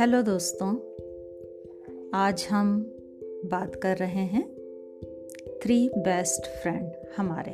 Hello दोस्तों, आज हम बात कर रहे हैं थ्री बेस्ट फ्रेंड हमारे।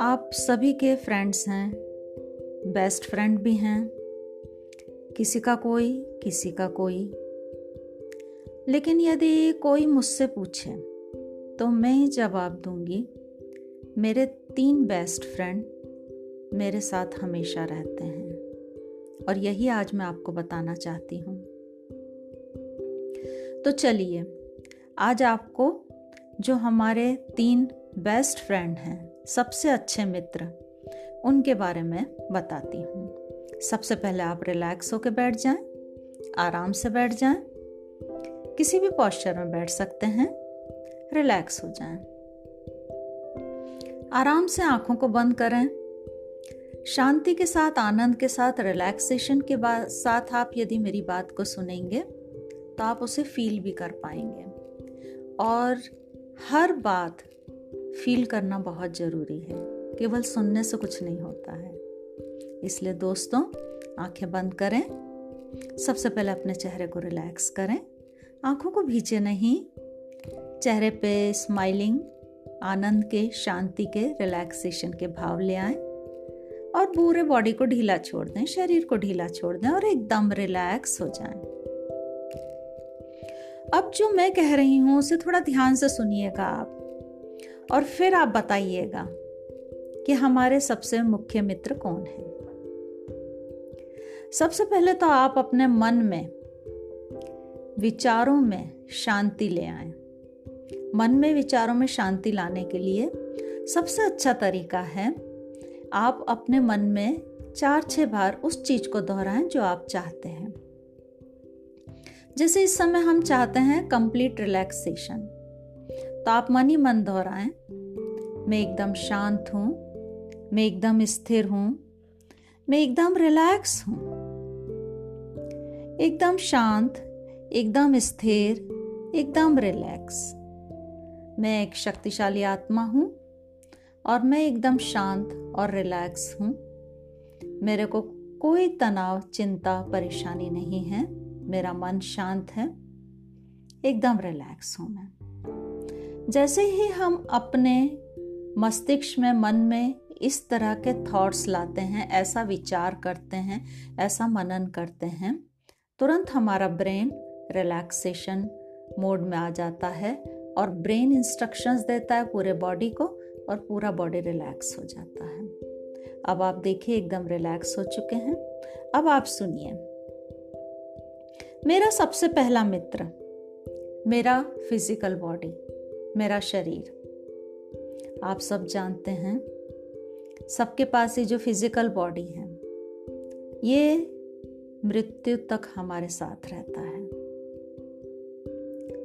आप सभी के फ्रेंड्स हैं बेस्ट फ्रेंड भी हैं, किसी का कोई, किसी का कोई। लेकिन यदि कोई मुझसे पूछे तो मैं जवाब दूँगी मेरे तीन बेस्ट फ्रेंड मेरे साथ हमेशा रहते हैं। और यही आज मैं आपको बताना चाहती हूँ। तो चलिए आज आपको जो हमारे तीन बेस्ट फ्रेंड हैं सबसे अच्छे मित्र उनके बारे में बताती हूँ। सबसे पहले आप रिलैक्स होकर बैठ जाएँ, आराम से बैठ जाएँ, किसी भी पॉस्चर में बैठ सकते हैं रिलैक्स हो जाएँ। आराम से आँखों को बंद करें। शांति के साथ, आनंद के साथ रिलैक्सेशन के साथ आप यदि मेरी बात को सुनेंगे तो आप उसे फील भी कर पाएँगे। और हर बात फील करना बहुत ज़रूरी है। केवल सुनने से कुछ नहीं होता है। इसलिए दोस्तों, आँखें बंद करें। सबसे पहले अपने चेहरे को रिलैक्स करें। आँखों को भींचे नहीं। चेहरे पे स्माइलिंग आनंद के, शांति के रिलैक्सेशन के भाव ले आए और पूरे बॉडी को ढीला छोड़ दें, शरीर को ढीला छोड़ दें और एकदम रिलैक्स हो जाएँ। अब जो मैं कह रही हूँ, उसे थोड़ा ध्यान से सुनिएगा आप और फिर आप बताइएगा कि हमारे सबसे मुख्य मित्र कौन है सबसे पहले तो आप अपने मन में, विचारों में शांति ले आए मन में विचारों में शांति लाने के लिए सबसे अच्छा तरीका है, आप अपने मन में चार छह बार उस चीज़ को दोहराएँ जो आप चाहते हैं। जैसे इस समय हम चाहते हैं कंप्लीट रिलैक्सेशन तो आप मन ही मन दोहराएँ, मैं एकदम शांत हूँ, मैं एकदम स्थिर हूँ, मैं एकदम रिलैक्स हूँ। एकदम शांत, एकदम स्थिर, एकदम रिलैक्स मैं एक शक्तिशाली आत्मा हूँ और मैं एकदम शांत और रिलैक्स हूँ। मेरे को कोई तनाव, चिंता, परेशानी नहीं है। मेरा मन शांत है। एकदम रिलैक्स हूँ मैं। जैसे ही हम अपने मस्तिष्क में, मन में इस तरह के थॉट्स लाते हैं, ऐसा विचार करते हैं, ऐसा मनन करते हैं, तुरंत हमारा ब्रेन रिलैक्सेशन मोड में आ जाता है। और ब्रेन इंस्ट्रक्शंस देता है पूरे बॉडी को और पूरा बॉडी रिलैक्स हो जाता है। अब आप देखिए, एकदम रिलैक्स हो चुके हैं। अब आप सुनिए। मेरा सबसे पहला मित्र, मेरा फ़िज़िकल बॉडी मेरा शरीर। आप सब जानते हैं, सबके पास ये जो फ़िज़िकल बॉडी है, ये मृत्यु तक हमारे साथ रहता है।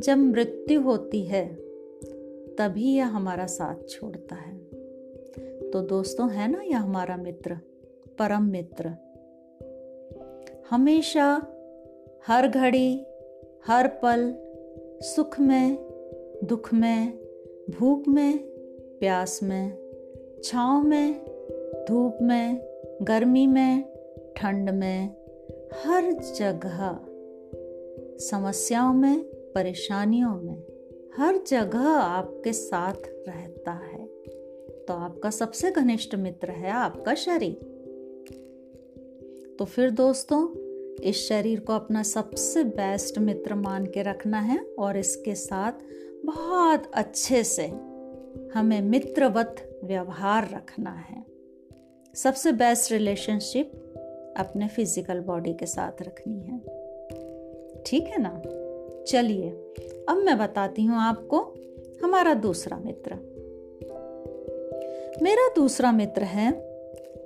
जब मृत्यु होती है, तभी यह हमारा साथ छोड़ता है। तो दोस्तों, है ना यह हमारा मित्र, परम मित्र? हमेशा हर घड़ी, हर पल, सुख में, दुख में, भूख में, प्यास में, छाँव में, धूप में, गर्मी में, ठंड में, हर जगह समस्याओं में परेशानियों में हर जगह आपके साथ रहता है। तो आपका सबसे घनिष्ठ मित्र है आपका शरीर। तो फिर दोस्तों, इस शरीर को अपना सबसे बेस्ट मित्र मान के रखना है और इसके साथ बहुत अच्छे से हमें मित्रवत व्यवहार रखना है। सबसे बेस्ट रिलेशनशिप अपने फ़िज़िकल बॉडी के साथ रखनी है। ठीक है ना? चलिए, अब मैं बताती हूँ आपको हमारा दूसरा मित्र। मेरा दूसरा मित्र है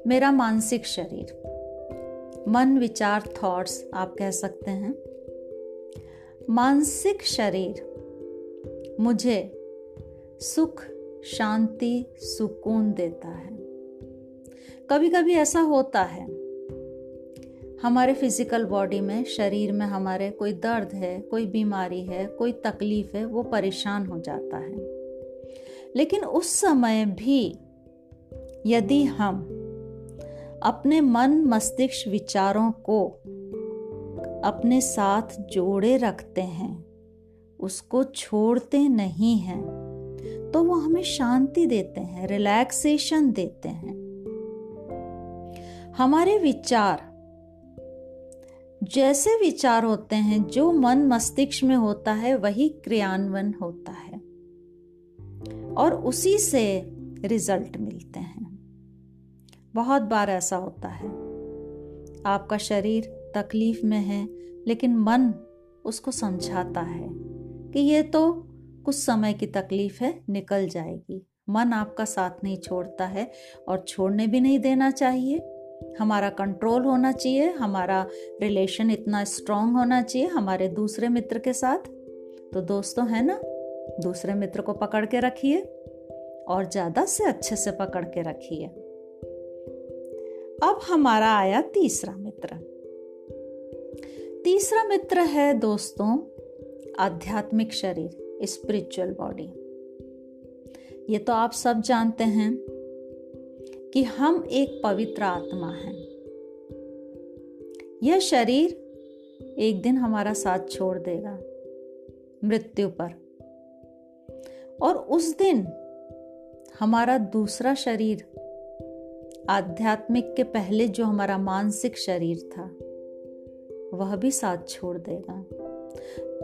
मेरा मानसिक शरीर। मन, विचार थॉट्स आप कह सकते हैं। मानसिक शरीर मुझे सुख, शांति, सुकून देता है। कभी कभी ऐसा होता है हमारे फ़िज़िकल बॉडी में, शरीर में हमारे कोई दर्द है, कोई बीमारी है, कोई तकलीफ़ है, वो परेशान हो जाता है। लेकिन उस समय भी यदि हम अपने मन, मस्तिष्क विचारों को अपने साथ जोड़े रखते हैं, उसको छोड़ते नहीं हैं तो वो हमें शांति देते हैं रिलैक्सेशन देते हैं। हमारे विचार जैसे विचार होते हैं, जो मन मस्तिष्क में होता है, वही क्रियान्वयन होता है। और उसी से रिज़ल्ट मिलते हैं। बहुत बार ऐसा होता है। आपका शरीर तकलीफ़ में है, लेकिन मन उसको समझाता है कि ये तो कुछ समय की तकलीफ़ है, निकल जाएगी। मन आपका साथ नहीं छोड़ता है और छोड़ने भी नहीं देना चाहिए। हमारा कंट्रोल होना चाहिए, हमारा रिलेशन इतना स्ट्रांग होना चाहिए हमारे दूसरे मित्र के साथ। तो दोस्तों, है ना? दूसरे मित्र को पकड़ के रखिए और ज़्यादा से अच्छे से पकड़ के रखिए। अब हमारा आया तीसरा मित्र। तीसरा मित्र है दोस्तों, आध्यात्मिक शरीर स्पिरिचुअल बॉडी ये तो आप सब जानते हैं। कि हम एक पवित्र आत्मा हैं। यह शरीर एक दिन हमारा साथ छोड़ देगा मृत्यु पर। और उस दिन हमारा दूसरा शरीर आध्यात्मिक के पहले जो हमारा मानसिक शरीर था, वह भी साथ छोड़ देगा।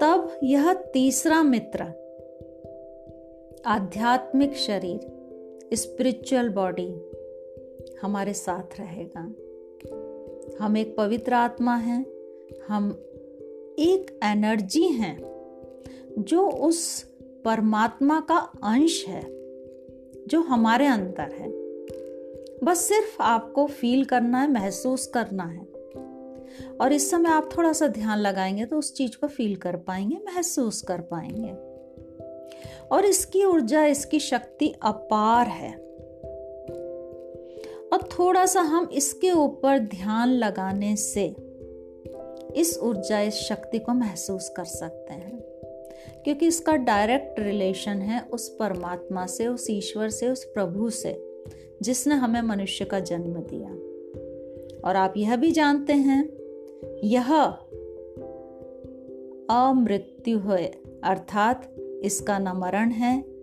तब यह तीसरा मित्र, आध्यात्मिक शरीर स्पिरिचुअल बॉडी हमारे साथ रहेगा। हम एक पवित्र आत्मा हैं, हम एक एनर्जी हैं, जो उस परमात्मा का अंश है, जो हमारे अंदर है। बस सिर्फ़ आपको फील करना है, महसूस करना है। और इस समय आप थोड़ा सा ध्यान लगाएँगे तो उस चीज़ को फील कर पाएँगे, महसूस कर पाएँगे। और इसकी ऊर्जा, इसकी शक्ति अपार है। और थोड़ा सा हम इसके ऊपर ध्यान लगाने से इस ऊर्जा, इस शक्ति को महसूस कर सकते हैं। क्योंकि इसका डायरेक्ट रिलेशन है उस परमात्मा से, उस ईश्वर से, उस प्रभु से, जिसने हमें मनुष्य का जन्म दिया। और आप यह भी जानते हैं, यह अमृत्यु है अर्थात इसका न मरण है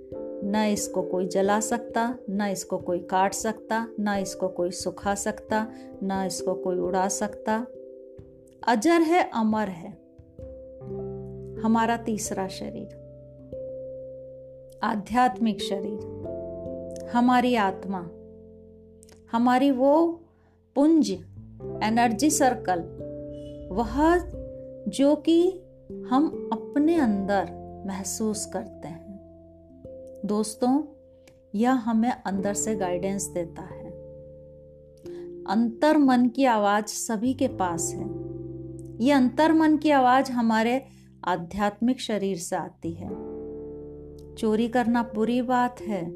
न इसको कोई जला सकता, न इसको कोई काट सकता, न इसको कोई सुखा सकता, न इसको कोई उड़ा सकता। अजर है, अमर है। हमारा तीसरा शरीर। आध्यात्मिक शरीर। हमारी आत्मा। हमारी वो पुंज एनर्जी सर्कल वह जो कि हम अपने अंदर महसूस करते हैं। दोस्तों, यह हमें अंदर से गाइडेंस देता है। अंतर मन की आवाज़ सभी के पास है। यह अंतर मन की आवाज़ हमारे आध्यात्मिक शरीर से आती है। चोरी करना बुरी बात है।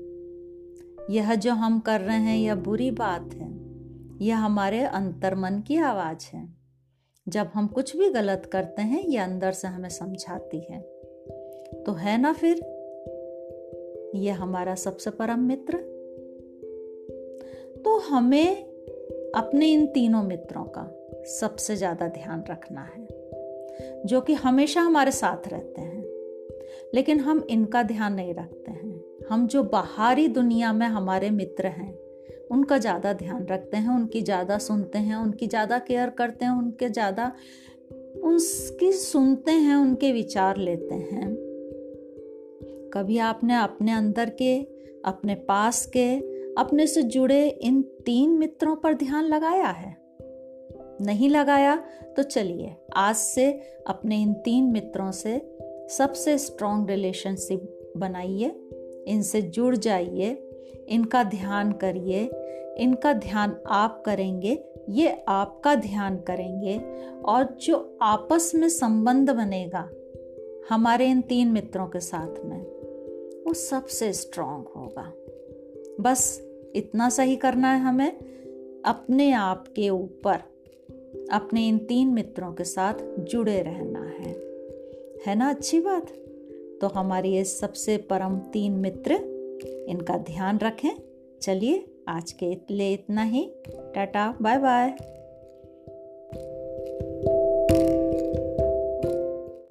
यह जो हम कर रहे हैं, यह बुरी बात है। यह हमारे अंतर मन की आवाज़ है। जब हम कुछ भी गलत करते हैं यह अंदर से हमें समझाती है। तो है ना फिर? यह हमारा सबसे परम मित्र। तो हमें अपने इन तीनों मित्रों का सबसे ज़्यादा ध्यान रखना है, जो कि हमेशा हमारे साथ रहते हैं। लेकिन हम इनका ध्यान नहीं रखते हैं। हम जो बाहरी दुनिया में हमारे मित्र हैं, उनका ज़्यादा ध्यान रखते हैं, उनकी ज़्यादा सुनते हैं, उनकी ज़्यादा केयर करते हैं, उनके ज़्यादा उनकी सुनते हैं, उनके विचार लेते हैं। कभी आपने अपने अंदर के, अपने पास के, अपने से जुड़े इन तीन मित्रों पर ध्यान लगाया है? नहीं लगाया तो चलिए, आज से अपने इन तीन मित्रों से सबसे स्ट्रॉन्ग रिलेशनशिप बनाइए, इनसे जुड़ जाइए, इनका ध्यान करिए, इनका ध्यान आप करेंगे, ये आपका ध्यान करेंगे, और जो आपस में संबंध बनेगा, हमारे इन तीन मित्रों के साथ में। वो सबसे स्ट्रांग होगा। बस इतना सही करना है हमें अपने आप के ऊपर, अपने इन तीन मित्रों के साथ जुड़े रहना है। है ना अच्छी बात? तो हमारी ये सबसे परम तीन मित्र, इनका ध्यान रखें। चलिए आज के लिए इतना ही। Tata, bye bye.